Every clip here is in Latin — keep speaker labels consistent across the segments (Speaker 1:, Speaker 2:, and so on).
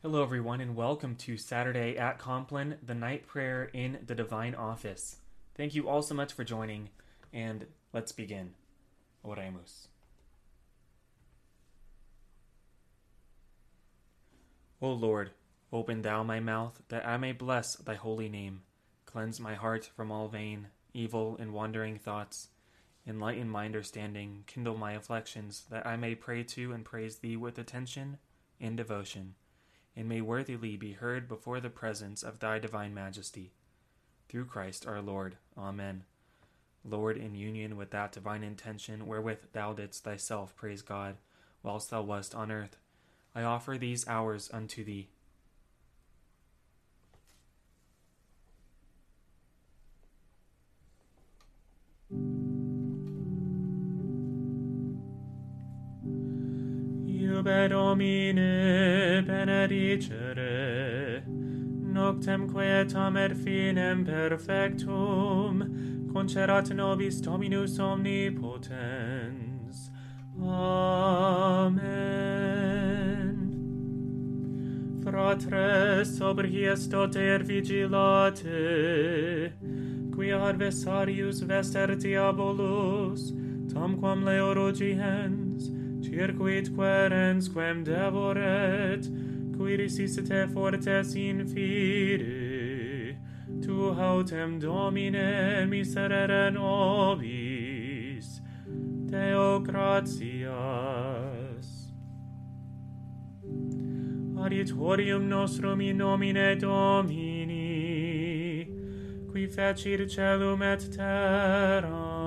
Speaker 1: Hello, everyone, and welcome to Saturday at Compline, the night prayer in the Divine Office. Thank you all so much for joining, and let's begin. Oremus. O Lord, open thou my mouth, that I may bless thy holy name. Cleanse my heart from all vain, evil, and wandering thoughts. Enlighten my understanding, kindle my afflictions, that I may pray to and praise thee with attention and devotion and may worthily be heard before the presence of thy divine majesty. Through Christ our Lord. Amen. Lord, in union with that divine intention wherewith thou didst thyself praise God, whilst thou wast on earth, I offer these hours unto thee.
Speaker 2: Iube Domine benedicere, noctem quietam et finem perfectum, concerat nobis Dominus omnipotens. Amen. Fratres, sobriesto doter vigilate, qui adversarius vester diabolus, tamquam leorogien, circuit querens quem devoret, qui resiste te fortes in fide. Tu hautem domine miserere nobis, Deo gratias. Adiutorium nostrum in nomine Domini, qui fecit celum et terram,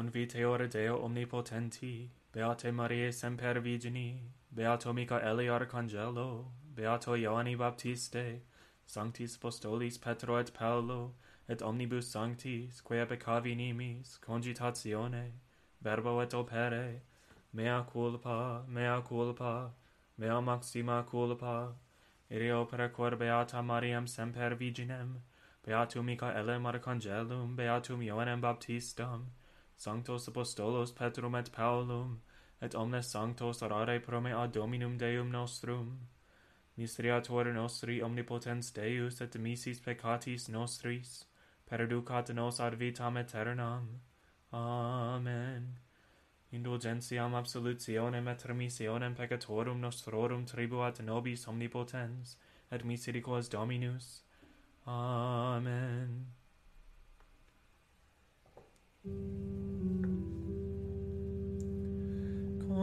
Speaker 1: Conviteor Deo omnipotenti, Beate Mariae semper Virgini, Beato Michaeli Arcangelo, Beato Ioanni Baptiste, Sanctis Apostolis Petro et Paolo, et omnibus sanctis, quae peccavi nimis, congitatione, verbo et opere, mea culpa, mea culpa, mea maxima culpa, irio cor Beata Mariam semper Virginem, Beatum Michaelem Arcangelum, Beatum Ioannem Baptistam, sanctos apostolos Petrum et Paulum, et omnes sanctos orare pro mea Dominum Deum nostrum. Miseriator nostri omnipotens Deus et missis peccatis nostris, perducat nos ad vitam aeternam. Amen. Indulgentiam absolutionem et remissionem peccatorum nostrorum tribuat nobis omnipotens, et misericors Dominus. Amen.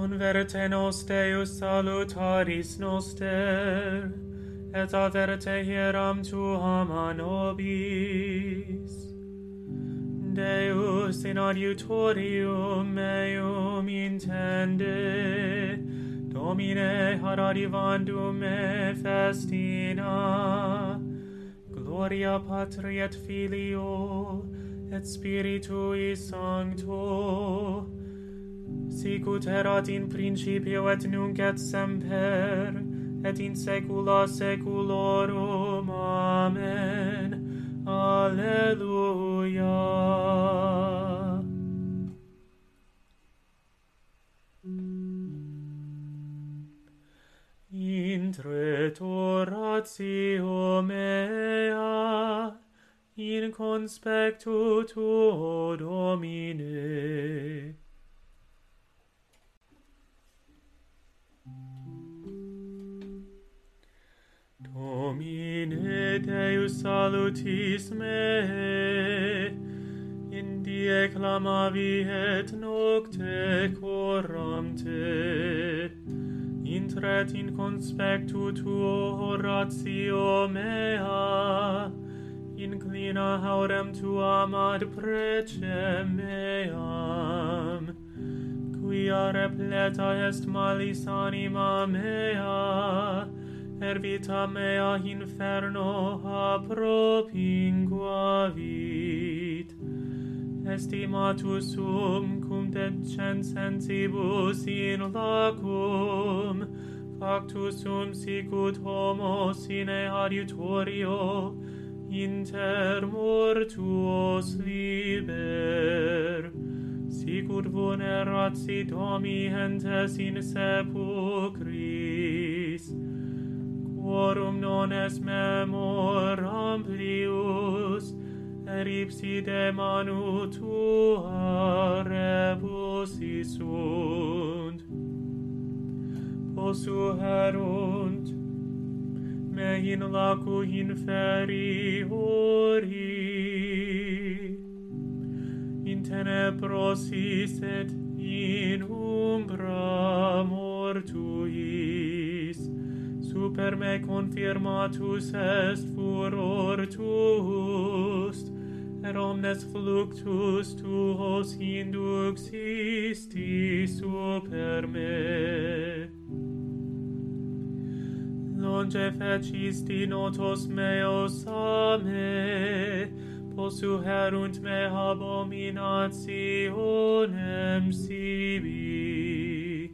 Speaker 2: Converte nos Deus salutaris noster, et averte hieram tuam a nobis. Deus in adiutorium meum intende, Domine ad adivandum me festina, Gloria Patri et Filio, et spiritui sancto sic ut erat in principio et nunc et semper et in saecula saeculorum. Amen. Alleluia. In tre oratio conspectu tuo domine. Domine Deus salutis me. In die clamavi et nocte coram te intret in conspectu tuo oratio mea in aurem tuam ad precem meam, quia repleta est malis anima mea, per vita mea inferno appropinguavit. Estimatus sum cum decent sensibus in lacum, factus sum sicut homo sine adiutorio, inter mortuos liber. Sicur vulnerat sit homi hentes in sepulcris. Quorum non est memoram plius eripsi de manu tua rebus sunt posuerunt me in lacu inferiori in tenebrosis et in umbra mortuis. Super me confirmatus est furor tuus. Et omnes fluctus tuos induxisti super me nonce fecisti notos meos a me, posuherunt me abominationem sibi.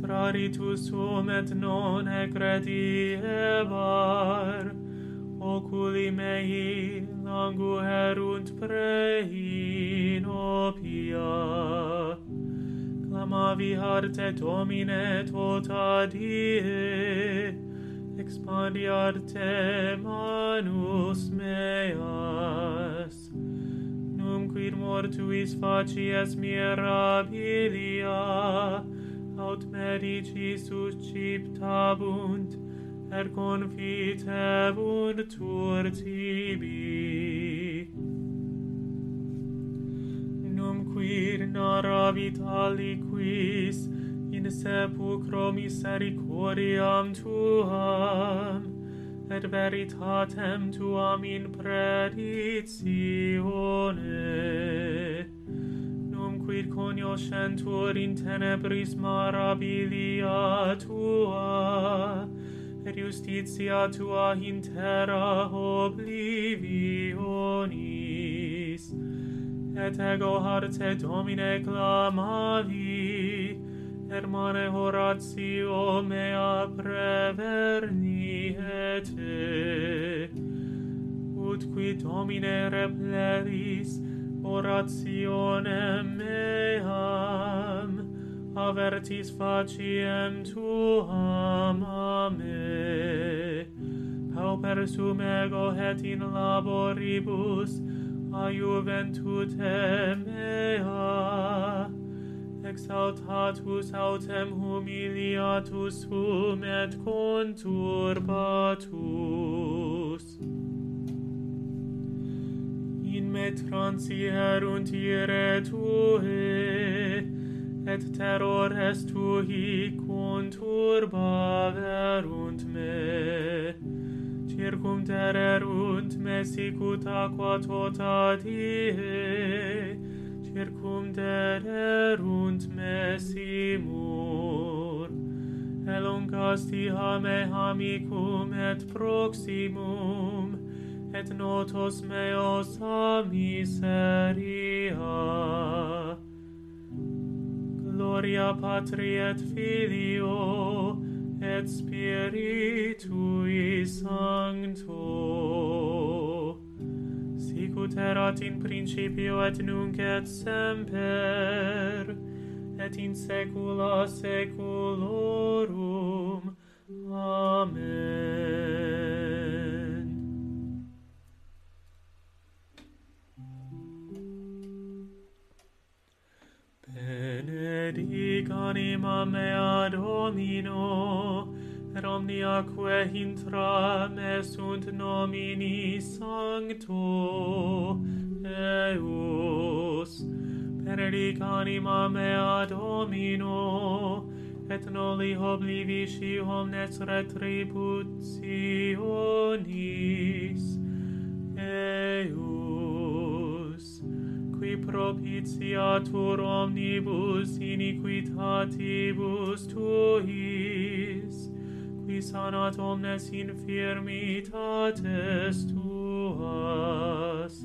Speaker 2: Traritus sum et non ecrediebar, oculi mei languerunt prehin opia. Clamavi harte Domine tota die, expandiar te manus meas. Num quid mortuis facies mirabilia aut medici susciptabunt et confitebunt tur tibi. Num quid narabit aliquis in sepulcro misericordiam tuam, et veritatem tuam in predicione. Num quid cognoscentur in tenebris marabilia tua, et justitia tua in terra oblivionis. Et ego harte Domine clamavi, mane horatio mea preverniete ut qui domine repleris orationem meam avertis faciem tuam ame pauper sum ego het in laboribus a juventute meam exaltatus autem humiliatus sum et conturbatus in me transierunt ire tue et terrores tui conturbaverunt me. Circumtererunt me sicut aqua tota die cum dererunt messimur, elongasti hame amicum et proximum, et notos meos a miseria. Gloria Patri et Filio, et Spiritui Sancto, erat in principio et nunc et semper et in saecula saeculorum soli oblivisci omnes retributionis Deus, qui propitiatur omnibus iniquitatibus tuis, qui sanat omnes infirmitates tuas,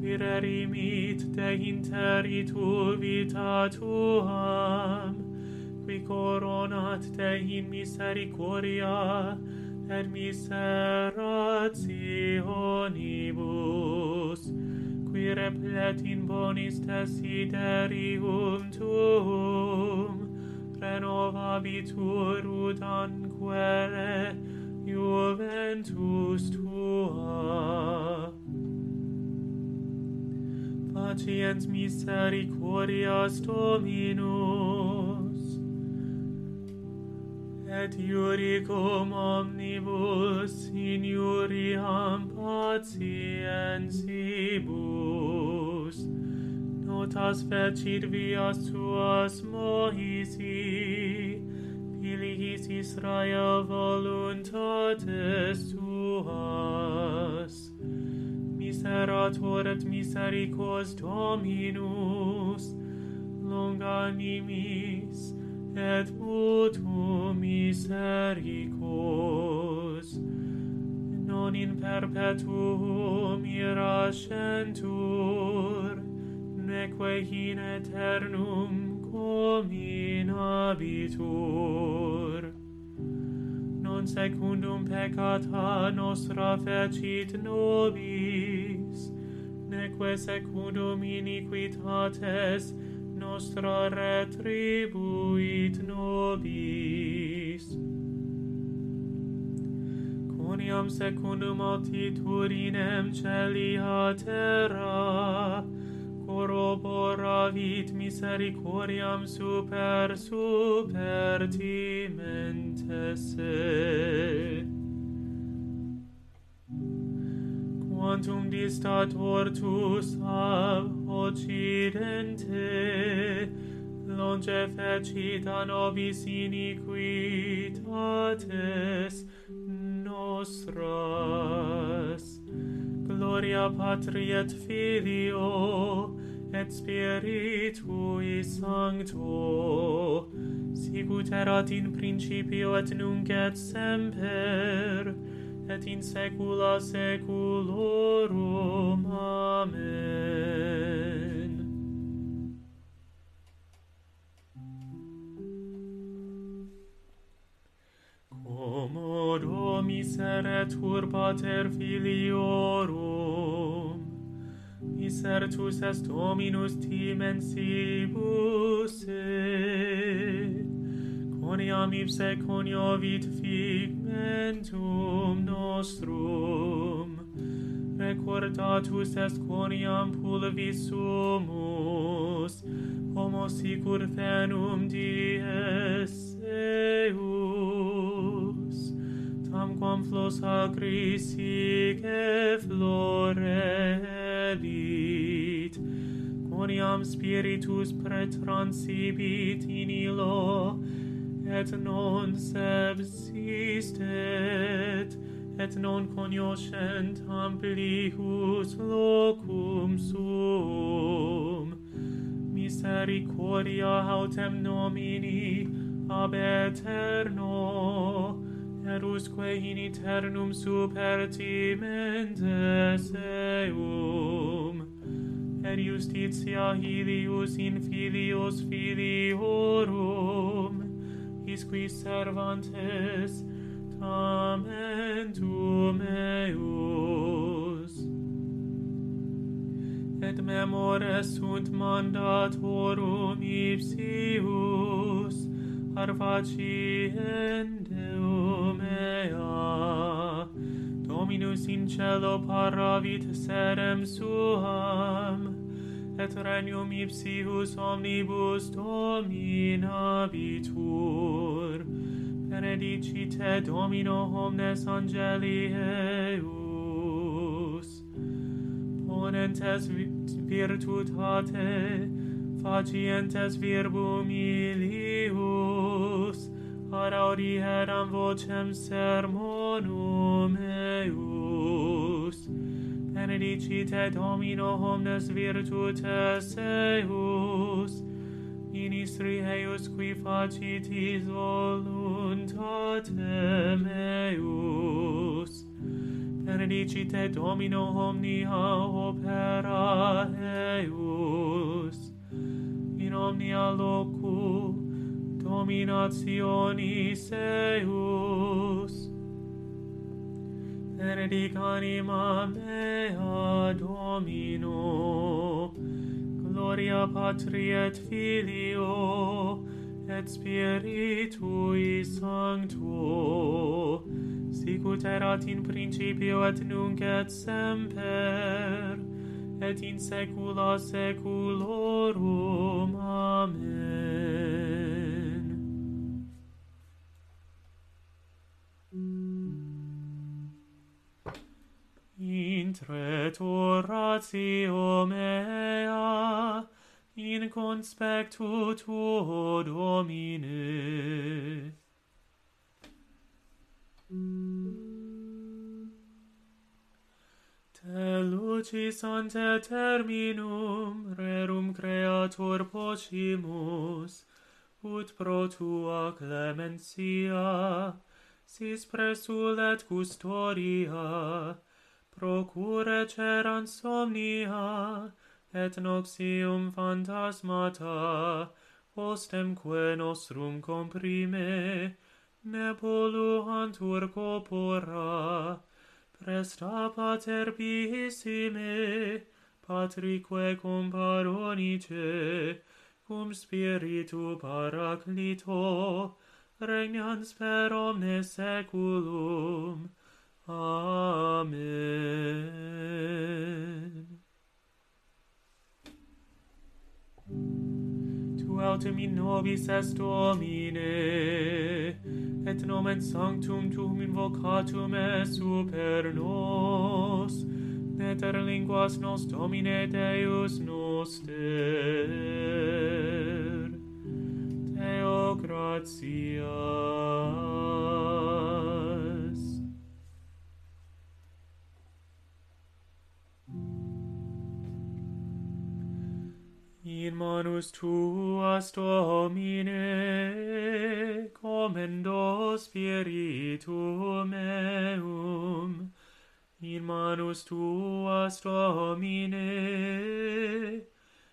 Speaker 2: qui rerimit de interitu vita tua, coronat te in misericordia et miserationibus qui replet in bonis desiderium tuum renovabitur ut anquere juventus tua. Patiens misericordias Dominus. et iuricum omnibus in iuriam patientibus. Notas fecit vias tuas Moisi, filiis Israel voluntates tuas. Miserator et misericors Dominus, longanimis, et o misericors non in perpetuum irascentur neque in eternum cominabitur non secundum peccata nostra fecit nobis neque secundum iniquitates nostra retribuit nobis. Coniam secundum altitudinem celia terra, corroboravit misericordiam super supertimentes timentese. Quantum distat ortus ab occidente longe fecita nobis iniquitates nostras. Gloria patri et filio et spiritui sancto sicut erat in principio et nunc et semper et in saecula saeculorum. Amen. Pater Filiorum, misertus est Dominus timensibus et coniam ipse coniovit figmentum nostrum, recordatus est coniam pulvis sumus, homo sicur fenum dies. flos agris sic florelit. Quoniam spiritus pretransibit in illo et non subsistet et non cognoscent amplius locum sum. Misericordia autem nomini ab aeterno Deusque in super supertimendes eum, et justitia hilius in filios filiorum, isqui servantes tamentum eus. Et memores sunt mandatorum ipsius, ar Dominus in cielo paravit serem suam, et regnum ipsius omnibus dominabitur. Benedicite Domino omnes angeli eus. Ponentes virtutate, facientes virbum ilius, Araudi eram vocem sermonum eius. Benedicite Domino omnes virtutes eius. Ministri eius qui facitis voluntatem eius. Benedicite Domino omnia opera eius. In omnia locus nominationis eius. Benedic anima mea domino. Gloria patri et filio et spiritui sancto. Sicut erat in principio et nunc et semper et in saecula saeculorum. relatio mea in conspectu tuo domine. Te lucis ante terminum rerum creator pocimus ut pro tua clementia sis presulet custodia, procure ceran somnia, et noxium phantasmata, postemque nostrum comprime, nepoluantur corpora, presta pater pissime, patrique comparonice, cum spiritu paraclito, regnans per omnes seculum, Amen. Tu autem in nobis est Domine, et nomen sanctum tuum invocatum est super nos, neter linguas nos Domine Deus noster. Deo gratias. in manus tuas Domine, commendo spiritum meum. In manus tuas Domine,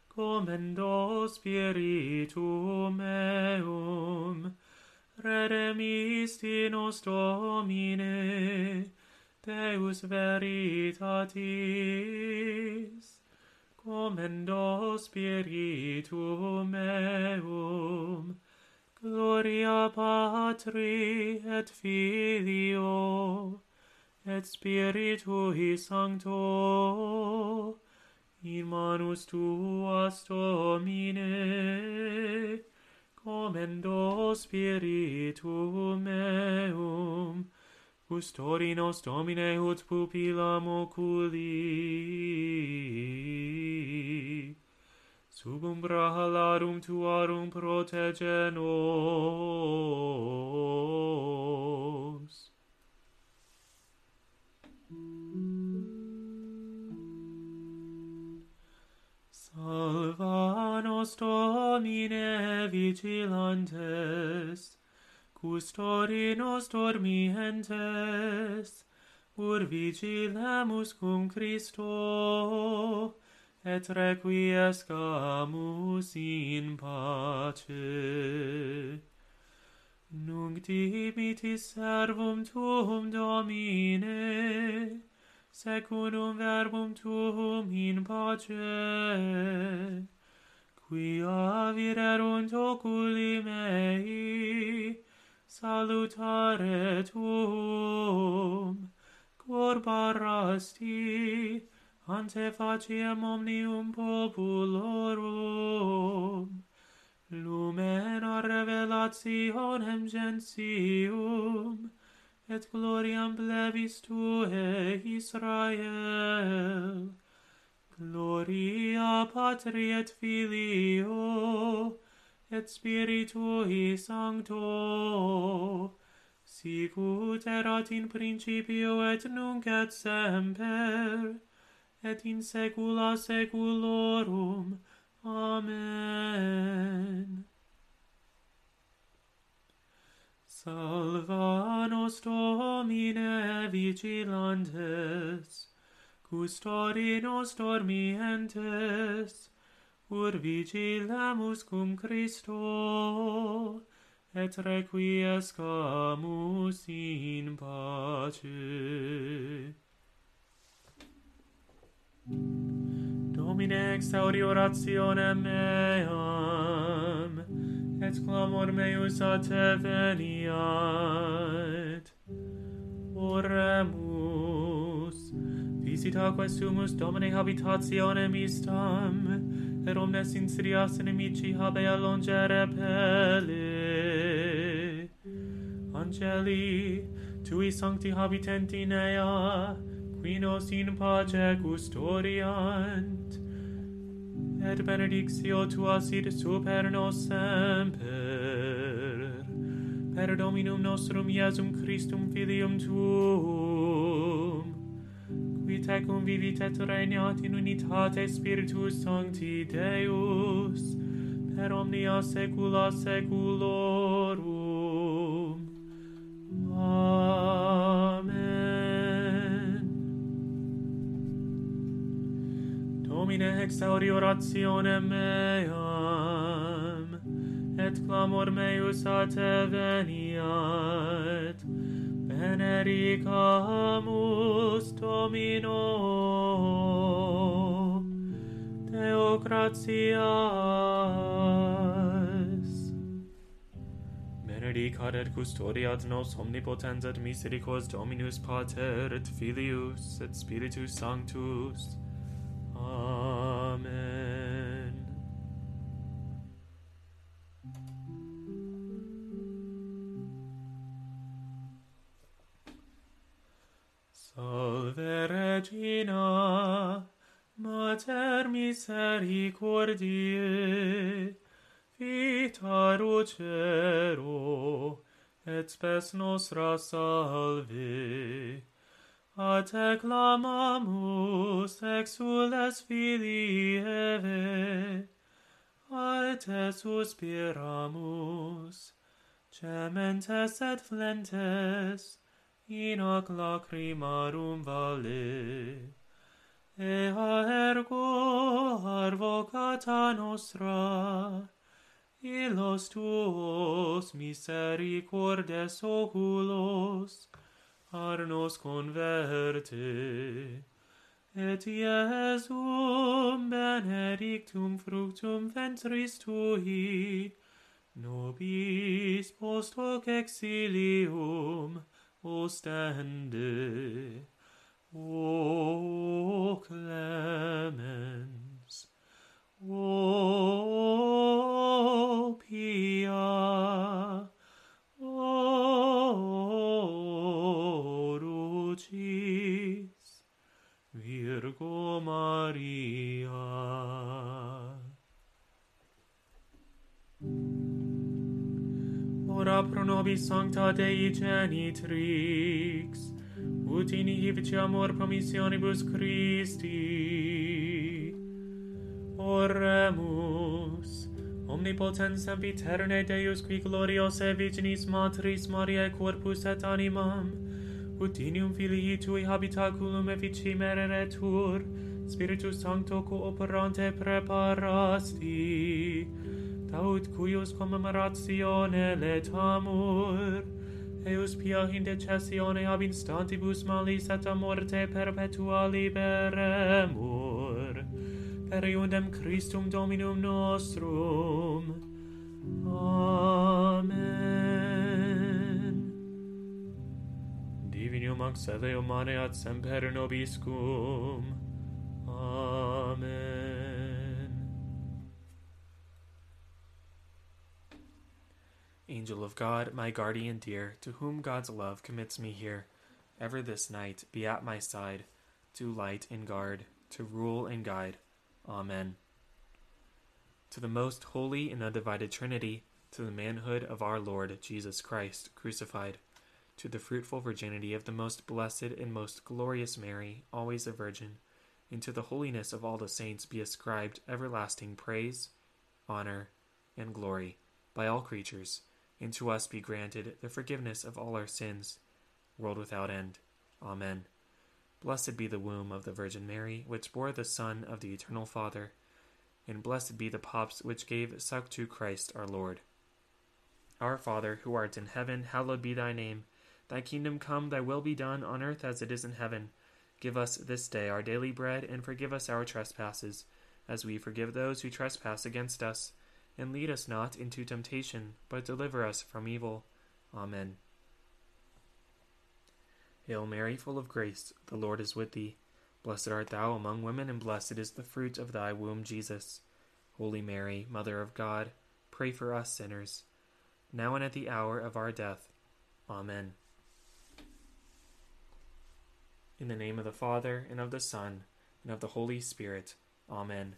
Speaker 2: commendo spiritum meum. Redemisti nos Domine, Deus veritatis commendo spiritum meum gloria patri et filio et spiritui sancto. In manus tuas domine commendo spiritum meum Custori nos Domine ut pupillam oculi. Sub umbra halarum tuarum protege nos. Salva nos Domine vigilantes, custori nos dormientes, ur vigilemus cum Christo, et requiescamus in pace. Nunc dimitis servum tuum Domine, secundum verbum tuum in pace, qui avirerunt oculi mei, salutare tuum, cor parasti, ante faciem omnium populorum, lumen a revelationem gentium, et gloriam plebis tue Israel. Gloria Patri et Filio, et Spiritui Sancto, sicut erat in principio et nunc et semper, et in saecula saeculorum. Amen. Salva nos Domine vigilantes, custodi nos dormientes, ur vigilamus cum Christo, et requiescamus in pace. Domine exauri orationem meam, et clamor meus a te veniat. Oremus, visitaque sumus Domine habitationem istam, per omnes inserias inimici habea longere pelle. Angeli, tui sancti habitent in ea, qui nos in pace custodiant, et benedictio tua sit super nos semper. Per Dominum nostrum Iesum Christum Filium tuum, te convivit et regnat in unitate Spiritus Sancti Deus, per omnia saecula saeculorum. Amen. Domine, exauri orationem meam, et clamor meus a te veniat, benedicamus Domino. Deogratias Benedicat et custodiat nos omnipotens et misericors Dominus Pater et Filius et Spiritus Sanctus. misericordiae, vita rucero, et spes nostra salve. A te clamamus, exules filii Eve, a te suspiramus, cementes et flentes, in hoc lacrimarum vale ea ergo arvocata nostra, illos tuos misericordes oculos, ar nos converte, et Iesum benedictum fructum ventris tui, nobis post hoc exilium ostende. O clemens, O pia, oh, O dulcis, Virgo Maria. Ora sancta Dei genitrix, ut in ivici amor promissionibus Christi. Oremus, omnipotens sempiterne Deus, qui gloriose Virginis Matris Mariae corpus et animam, ut inium filii tui habitaculum effici mereretur, Spiritus Sancto cooperante preparasti, taut cuius commemoration eletamur, Eus pia intercessione ab instantibus malis et a morte perpetua liberemur. Per iundem Christum Dominum nostrum. Amen. Divinum auxilium mare ad semper nobiscum.
Speaker 1: Angel of God, my guardian dear, to whom God's love commits me here, ever this night be at my side, to light and guard, to rule and guide. Amen. To the most holy and undivided Trinity, to the manhood of our Lord Jesus Christ, crucified, to the fruitful virginity of the most blessed and most glorious Mary, always a virgin, and to the holiness of all the saints be ascribed everlasting praise, honor, and glory by all creatures, and to us be granted the forgiveness of all our sins, world without end. Amen. Blessed be the womb of the Virgin Mary, which bore the Son of the Eternal Father, and blessed be the paps which gave suck to Christ our Lord. Our Father, who art in heaven, hallowed be thy name. Thy kingdom come, thy will be done, on earth as it is in heaven. Give us this day our daily bread, and forgive us our trespasses, as we forgive those who trespass against us and lead us not into temptation, but deliver us from evil. Amen. Hail Mary, full of grace, the Lord is with thee. Blessed art thou among women, and blessed is the fruit of thy womb, Jesus. Holy Mary, Mother of God, pray for us sinners, now and at the hour of our death. Amen. In the name of the Father, and of the Son, and of the Holy Spirit. Amen.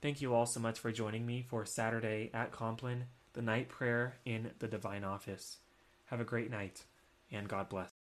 Speaker 1: Thank you all so much for joining me for Saturday at Compline, the night prayer in the Divine Office. Have a great night, and God bless.